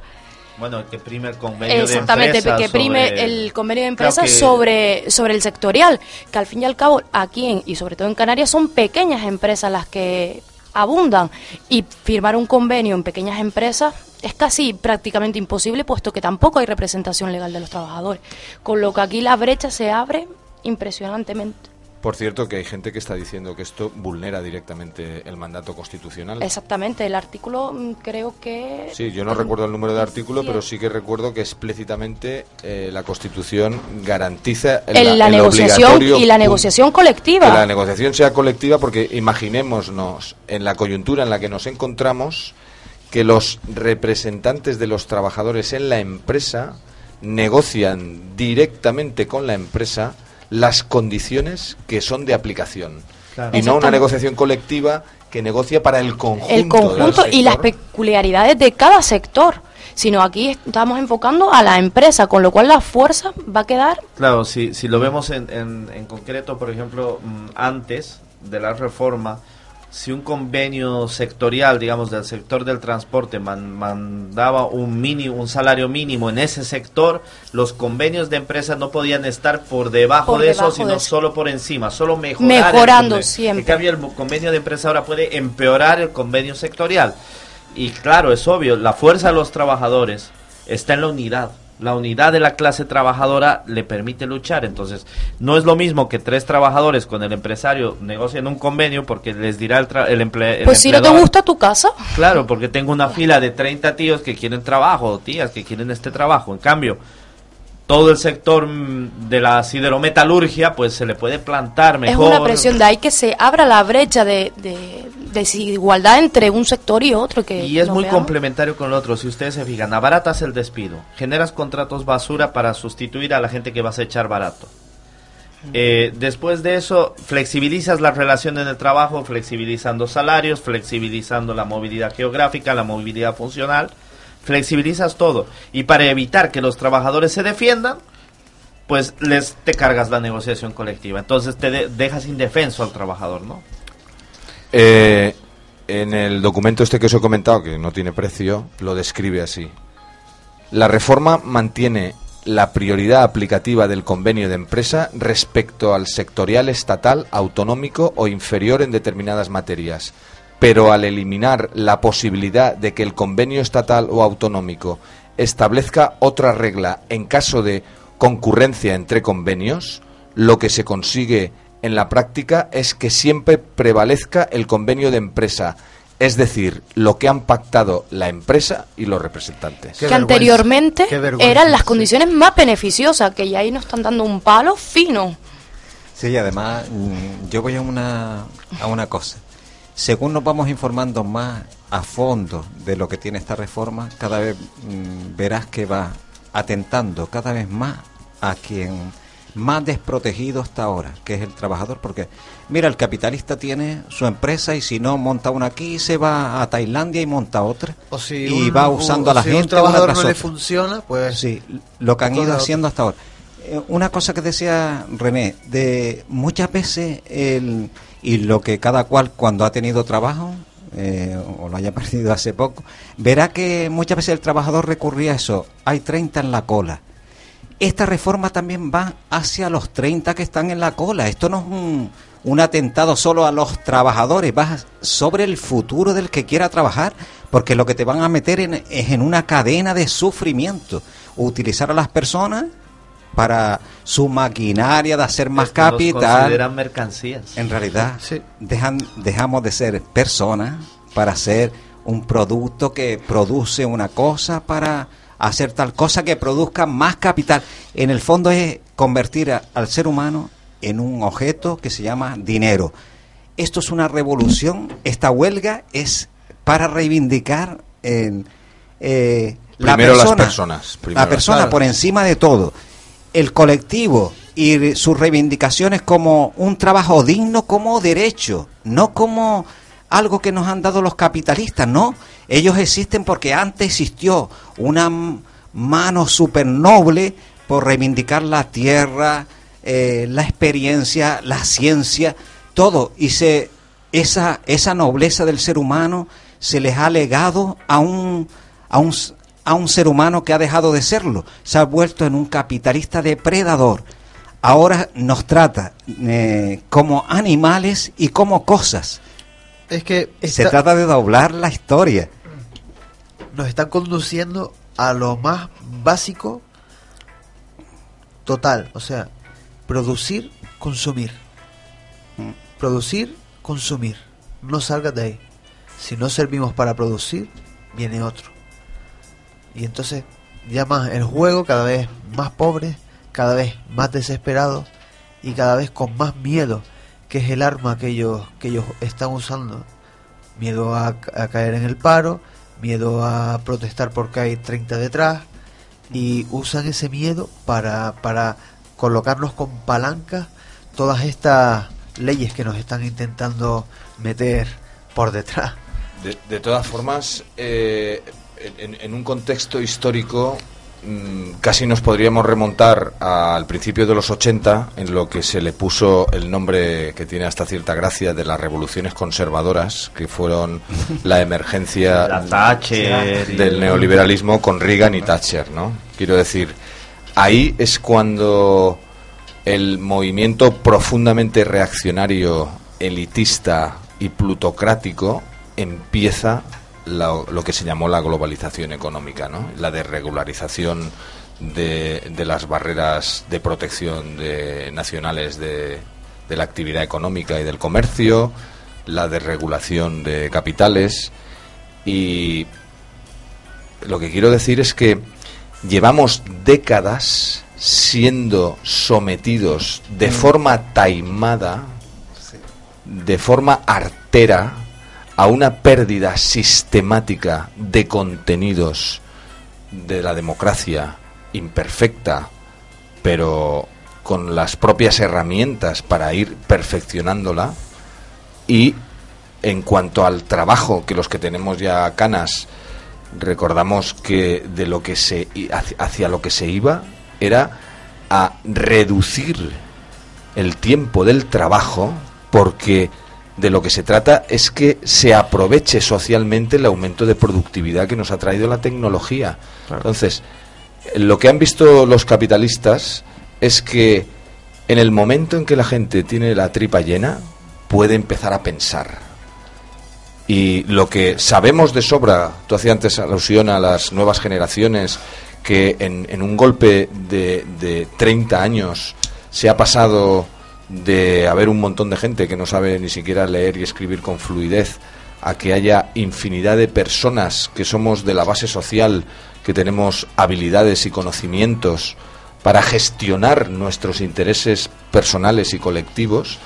bueno, que prime el convenio Exactamente, de que prime sobre- el convenio de Claro empresa que- sobre, sobre el sectorial, que al fin y al cabo aquí en- y sobre todo en Canarias son pequeñas empresas las que abundan y firmar un convenio en pequeñas empresas es casi prácticamente imposible puesto que tampoco hay representación legal de los trabajadores, con lo que aquí la brecha se abre impresionantemente. Por cierto, que hay gente que está diciendo que esto vulnera directamente el mandato constitucional. Exactamente, el artículo mm, creo que... Sí, yo no recuerdo el número de artículo, pero sí que recuerdo que explícitamente eh, la Constitución garantiza el, en la el negociación y la negociación colectiva. Que la negociación sea colectiva porque imaginémonos en la coyuntura en la que nos encontramos que los representantes de los trabajadores en la empresa negocian directamente con la empresa las condiciones que son de aplicación Claro. y no una negociación colectiva que negocia para el conjunto el conjunto del y las sector. peculiaridades de cada sector, sino aquí estamos enfocando a la empresa, con lo cual la fuerza va a quedar Claro, si, si lo vemos en, en, en concreto, por ejemplo, mm, antes de la reforma, si un convenio sectorial, digamos, del sector del transporte man- mandaba un mínimo, un salario mínimo en ese sector, los convenios de empresa no podían estar por debajo Por de debajo eso, sino de eso. solo por encima, solo mejorar. Mejorando siempre. En cambio, el convenio de empresa ahora puede empeorar el convenio sectorial. Y claro, es obvio, la fuerza de los trabajadores está en la unidad. La unidad de la clase trabajadora le permite luchar. Entonces, no es lo mismo que tres trabajadores con el empresario negocien un convenio porque les dirá el, tra- el, emple- el Pues si no te gusta tu casa, Claro, porque tengo una fila de 30 tíos que quieren trabajo, o tías que quieren este trabajo. En cambio, todo el sector mm, de la siderometalurgia, pues se le puede plantar es mejor. una presión de ahí que se abra la brecha de, de desigualdad entre un sector y otro. Que Y es muy veamos. complementario con lo otro. Si ustedes se fijan, abaratas el despido, generas contratos basura para sustituir a la gente que vas a echar barato. Eh, después de eso, flexibilizas la relación en el trabajo, flexibilizando salarios, flexibilizando la movilidad geográfica, la movilidad funcional, flexibilizas todo. Y para evitar que los trabajadores se defiendan, pues les te cargas la negociación colectiva. Entonces te de- dejas indefenso al trabajador, ¿no? Eh, en el documento este que os he comentado, que no tiene precio, lo describe así. La reforma mantiene la prioridad aplicativa del convenio de empresa respecto al sectorial estatal, autonómico o inferior en determinadas materias, pero al eliminar la posibilidad de que el convenio estatal o autonómico establezca otra regla en caso de concurrencia entre convenios, lo que se consigue en la práctica es que siempre prevalezca el convenio de empresa, es decir, lo que han pactado la empresa y los representantes. Qué que anteriormente eran las condiciones más beneficiosas, que ya ahí nos están dando un palo fino. Sí, y además mm, yo voy a una, a una cosa. Según nos vamos informando más a fondo de lo que tiene esta reforma, cada vez mm, verás que va atentando cada vez más a quien más desprotegido hasta ahora, que es el trabajador, porque mira, el capitalista tiene su empresa y si no monta una aquí, se va a Tailandia y monta otra. O si y un- va usando o a la si gente un trabajador no le funciona, pues Sí, lo que han ido haciendo hasta ahora. Eh, Una cosa que decía René, de muchas veces el, y lo que cada cual cuando ha tenido trabajo eh, o lo haya <laughs> perdido hace poco, verá que muchas veces el trabajador recurría a eso, hay 30 en la cola. Esta reforma también va hacia los 30 que están en la cola. Esto no es un, un atentado solo a los trabajadores, va sobre el futuro del que quiera trabajar, porque lo que te van a meter en- es en una cadena de sufrimiento. Utilizar a las personas para su maquinaria de hacer más capital. consideran mercancías. En realidad, Sí. dejan, dejamos de ser personas para hacer un producto que produce una cosa para hacer tal cosa que produzca más capital. En el fondo es convertir a- al ser humano en un objeto que se llama dinero. Esto es una revolución, esta huelga es para reivindicar en, eh, la Primero las persona, personas, primero la persona por encima de todo, el colectivo y sus reivindicaciones como un trabajo digno, como derecho, no como algo que nos han dado los capitalistas, no. Ellos existen porque antes existió una mano super noble por reivindicar la tierra, eh, la experiencia, la ciencia, todo. Y se, esa, esa nobleza del ser humano se les ha legado a un, a un, a un ser humano que ha dejado de serlo. Se ha vuelto en un capitalista depredador. Ahora nos trata eh, como animales y como cosas. Es que Se trata de doblar la historia. nos están conduciendo a lo más básico total, o sea, producir, consumir. Producir, consumir. No salgas de ahí. Si no servimos para producir, viene otro. Y entonces ya más el juego cada vez más pobre, cada vez más desesperado y cada vez con más miedo, que es el arma que ellos, que ellos están usando. Miedo a, caer en el paro, miedo a protestar porque hay 30 detrás y usan ese miedo para, para colocarnos con palancas todas estas leyes que nos están intentando meter por detrás. De, de todas formas, eh, en, en un contexto histórico, mm, casi nos podríamos remontar al principio de los 80, en lo que se le puso el nombre que tiene hasta cierta gracia de las revoluciones conservadoras, que fueron <laughs> la emergencia La Thatcher del neoliberalismo con Reagan y Thatcher, ¿no? Quiero decir, ahí es cuando el movimiento profundamente reaccionario, elitista y plutocrático empieza la- lo que se llamó la globalización económica, ¿no? La desregularización de, de las barreras de protección de, nacionales de, de la actividad económica y del comercio, la desregulación de capitales y lo que quiero decir es que llevamos décadas siendo sometidos de forma taimada, de forma artera, a una pérdida sistemática de contenidos de la democracia imperfecta, pero con las propias herramientas para ir perfeccionándola. Y en cuanto al trabajo que los que tenemos ya canas recordamos que de lo que se hacia, lo que se iba era a reducir el tiempo del trabajo porque de lo que se trata es que se aproveche socialmente el aumento de productividad que nos ha traído la tecnología. Entonces, lo que han visto los capitalistas es que en el momento en que la gente tiene la tripa llena, puede empezar a pensar. Y lo que sabemos de sobra, tú hacías antes alusión a las nuevas generaciones, que en, en un golpe de, de 30 años se ha pasado de haber un montón de gente que no sabe ni siquiera leer y escribir con fluidez a que haya infinidad de personas que somos de la base social, que tenemos habilidades y conocimientos para gestionar nuestros intereses personales y colectivos,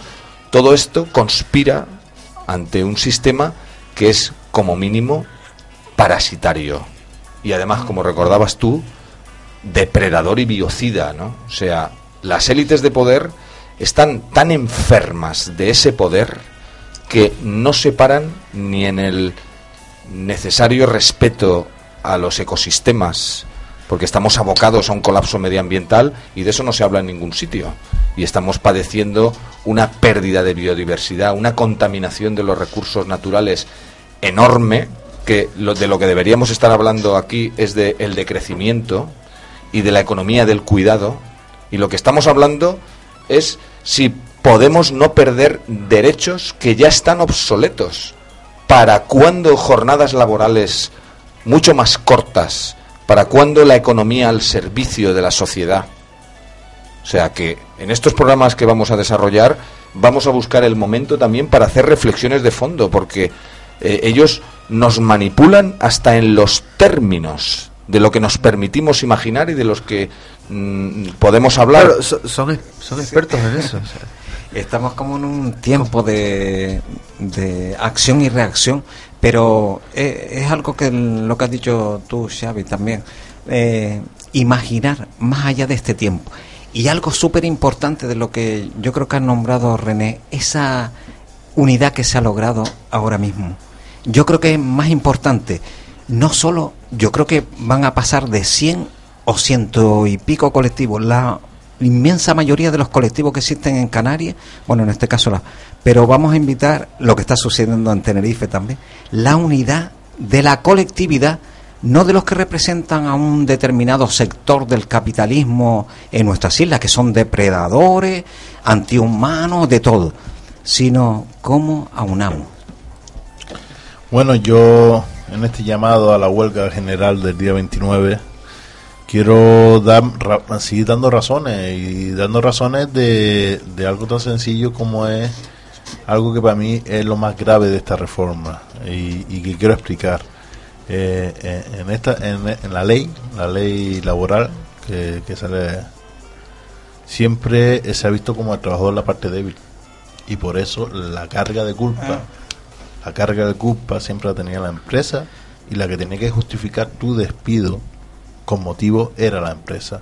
todo esto conspira ante un sistema que es como mínimo parasitario y además, como recordabas tú, depredador y biocida, ¿no? O sea, las élites de poder están tan enfermas de ese poder que no se paran ni en el necesario respeto a los ecosistemas, porque estamos abocados a un colapso medioambiental y de eso no se habla en ningún sitio. Y estamos padeciendo una pérdida de biodiversidad, una contaminación de los recursos naturales enorme, que lo, de lo que deberíamos estar hablando aquí es de el decrecimiento y de la economía del cuidado. Y lo que estamos hablando es si podemos no perder derechos que ya están obsoletos. ¿Para cuándo jornadas laborales mucho más cortas? ¿Para cuándo la economía al servicio de la sociedad? O sea que en estos programas que vamos a desarrollar vamos a buscar el momento también para hacer reflexiones de fondo, porque eh, ellos nos manipulan hasta en los términos de lo que nos permitimos imaginar y de los que mm, podemos hablar. Claro, so- son, son expertos en eso. o sea. Estamos como en un tiempo de, de acción y reacción, pero eh, es, algo que lo que has dicho tú, Xavi, también. Eh, imaginar más allá de este tiempo. Y algo súper importante de lo que yo creo que ha nombrado René, esa unidad que se ha logrado ahora mismo. Yo creo que es más importante, no solo, yo creo que van a pasar de 100 o ciento y pico colectivos, la inmensa mayoría de los colectivos que existen en Canarias, bueno, en este caso la, pero vamos a invitar lo que está sucediendo en Tenerife también, la unidad de la colectividad no de los que representan a un determinado sector del capitalismo en nuestras islas, que son depredadores, antihumanos, de todo, sino cómo aunamos. Bueno, yo en este llamado a la huelga general del día 29 quiero dar, seguir dando razones y dando razones de, de algo tan sencillo como es algo que para mí es lo más grave de esta reforma y, que quiero explicar. Eh, eh, en esta en, la ley la ley laboral que, sale siempre se ha visto como el trabajador la parte débil y por eso la carga de culpa la carga de culpa siempre la tenía la empresa y la que tenía que justificar tu despido con motivo era la empresa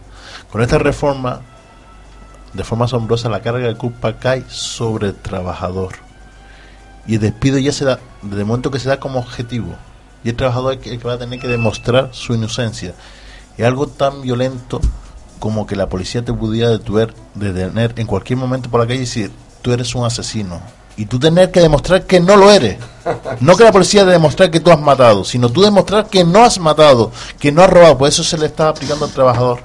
con esta reforma de forma asombrosa la carga de culpa cae sobre el trabajador y el despido ya se da desde el momento que se da como objetivo y el trabajador es el que va a tener que demostrar su inocencia. Es algo tan violento como que la policía te pudiera detener, detener en cualquier momento por la calle y decir, tú eres un asesino. Y tú tener que demostrar que no lo eres. No que la policía de demostrar que tú has matado, sino tú demostrar que no has matado, que no has robado. Por eso se le está aplicando al trabajador.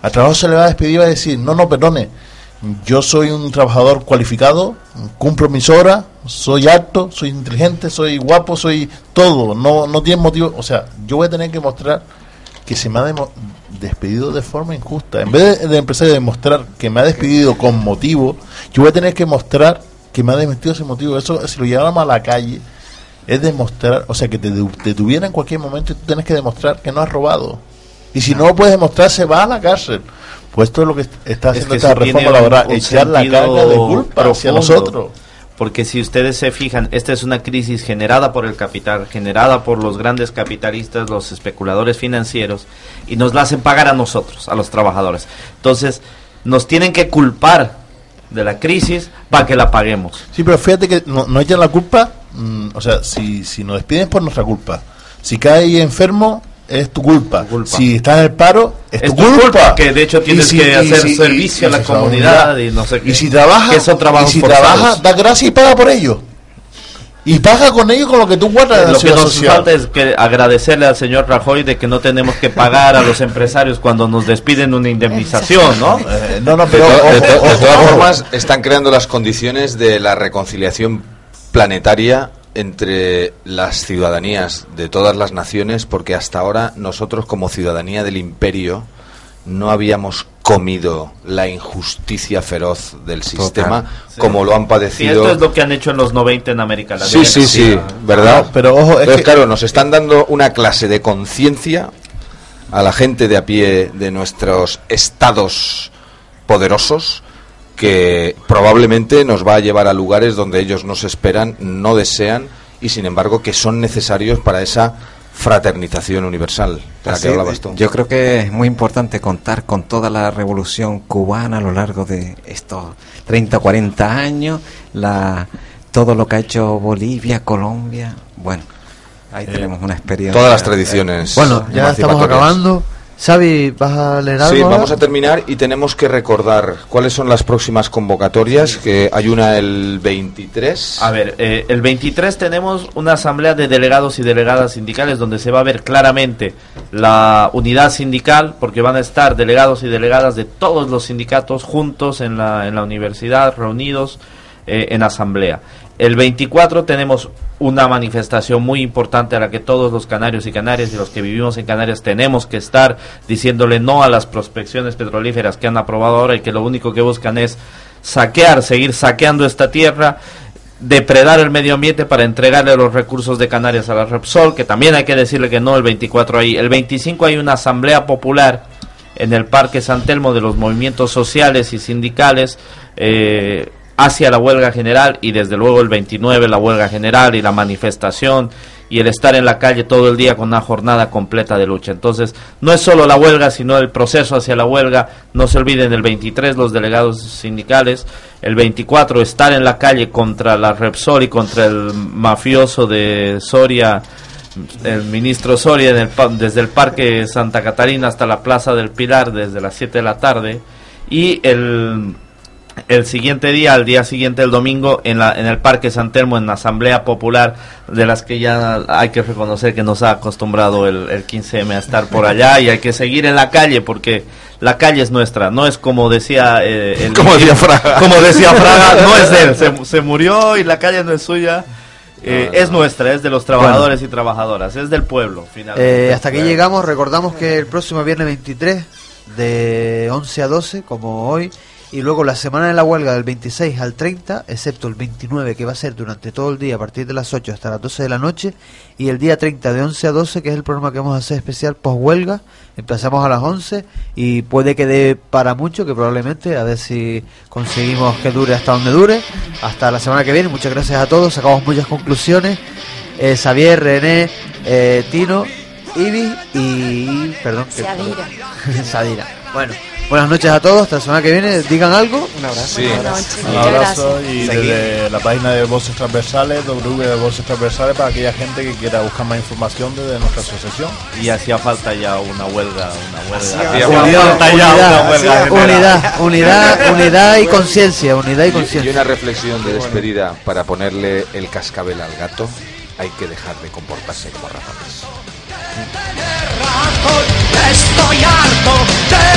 Al trabajador se le va a despedir y va a decir, no, no, perdone, yo soy un trabajador cualificado, cumplo mis horas, soy alto, soy inteligente, soy guapo, soy todo, no, no tiene motivo, o sea, yo voy a tener que mostrar que se me ha despedido de forma injusta. En vez de, de empezar a demostrar que me ha despedido con motivo, yo voy a tener que mostrar que me ha despedido sin motivo. Eso, si lo lleváramos a la calle, es demostrar, o sea, que te detuviera en cualquier momento y tú tienes que demostrar que no has robado. Y si no lo puedes demostrar, se va a la cárcel. Pues esto es lo que está haciendo esta reforma laboral, echar la carga de culpa hacia nosotros. Porque si ustedes se fijan, esta es una crisis generada por el capital, generada por los grandes capitalistas, los especuladores financieros, y nos la hacen pagar a nosotros, a los trabajadores. Entonces, nos tienen que culpar de la crisis para que la paguemos. Sí, pero fíjate que no, no echan la culpa, mm, o sea, si, si nos despiden por nuestra culpa. Si cae enfermo, es tu culpa. Si estás en el paro, es, tu, culpa. Que de hecho tienes que hacer servicio a la comunidad y no sé qué. Y si trabaja, y si trabaja, da gracias y paga por ello. Y paga con ello con lo que tú guardas. Lo que nos falta es que agradecerle al señor Rajoy de que no tenemos que pagar a los empresarios cuando nos despiden una indemnización, ¿no? Eh, no, no, pero de, todas formas están creando las condiciones de la reconciliación planetaria entre las ciudadanías de todas las naciones porque hasta ahora nosotros como ciudadanía del imperio no habíamos comido la injusticia feroz del sistema como lo han padecido. esto es lo que han hecho en los 90 en América Latina. Sí, sí, sí, ¿verdad? pero ojo, es claro, nos están dando una clase de conciencia a la gente de a pie de nuestros estados poderosos que probablemente nos va a llevar a lugares donde ellos no se esperan, no desean y sin embargo que son necesarios para esa fraternización universal Yo creo que es muy importante contar con toda la revolución cubana a lo largo de estos 30 o 40 años, la, todo lo que ha hecho Bolivia, Colombia, bueno, ahí eh, tenemos una experiencia. Todas las tradiciones. Bueno, ya estamos acabando. Xavi, ¿vas a leer algo? Sí, vamos a terminar y tenemos que recordar cuáles son las próximas convocatorias, que hay una el 23. A ver, eh, el 23 tenemos una asamblea de delegados y delegadas sindicales donde se va a ver claramente la unidad sindical, porque van a estar delegados y delegadas de todos los sindicatos juntos en la, en la universidad, reunidos eh, en asamblea. El 24 tenemos una manifestación muy importante a la que todos los canarios y canarias y los que vivimos en Canarias tenemos que estar diciéndole no a las prospecciones petrolíferas que han aprobado ahora y que lo único que buscan es saquear, seguir saqueando esta tierra, depredar el medio ambiente para entregarle los recursos de Canarias a la Repsol, que también hay que decirle que no el 24 ahí. El 25 hay una asamblea popular en el Parque San Telmo de los movimientos sociales y sindicales. Eh, hacia la huelga general y desde luego el 29 la huelga general y la manifestación y el estar en la calle todo el día con una jornada completa de lucha. Entonces, no es solo la huelga, sino el proceso hacia la huelga. No se olviden el 23 los delegados sindicales, el 24 estar en la calle contra la Repsol y contra el mafioso de Soria, el ministro Soria en el, desde el Parque Santa Catarina hasta la Plaza del Pilar desde las 7 de la tarde y el el siguiente día, al día siguiente, el domingo, en, la, en el Parque San Telmo, en la Asamblea Popular, de las que ya hay que reconocer que nos ha acostumbrado el, el 15M a estar por allá y hay que seguir en la calle porque la calle es nuestra, no es como decía eh, el- Como decía Fraga. como decía Fraga, <laughs> no es de él, se, se murió y la calle no es suya. eh, es nuestra, es de los trabajadores y trabajadoras, es del pueblo, finalmente. Eh, hasta aquí llegamos, recordamos que el próximo viernes 23 de 11 a 12, como hoy, y luego la semana de la huelga del 26 al 30, excepto el 29 que va a ser durante todo el día a partir de las 8 hasta las 12 de la noche, y el día 30 de 11 a 12, que es el programa que vamos a hacer especial post huelga, empezamos a las 11 y puede que dé para mucho, que probablemente, a ver si conseguimos que dure hasta donde dure, hasta la semana que viene, muchas gracias a todos, sacamos muchas conclusiones, eh, Xavier, René, eh, Tino, Ibi y... perdón. que- Sadira. Sadira. <laughs> Bueno, buenas noches a todos, hasta la semana que viene, digan algo. Un abrazo. Sí. Un abrazo y desde la página de Voces Transversales, W de Voces Transversales, para aquella gente que quiera buscar más información desde nuestra asociación. Y hacía falta ya una huelga, una huelga. Hacía Unidad, falta ya una huelga unidad, unidad, unidad, unidad y conciencia, unidad y Y, y conciencia. una reflexión de despedida para ponerle el cascabel al gato. Hay que dejar de comportarse como ratones. Con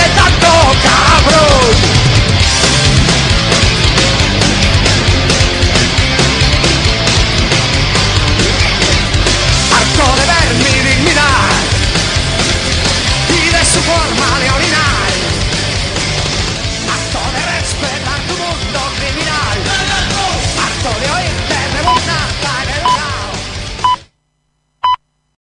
road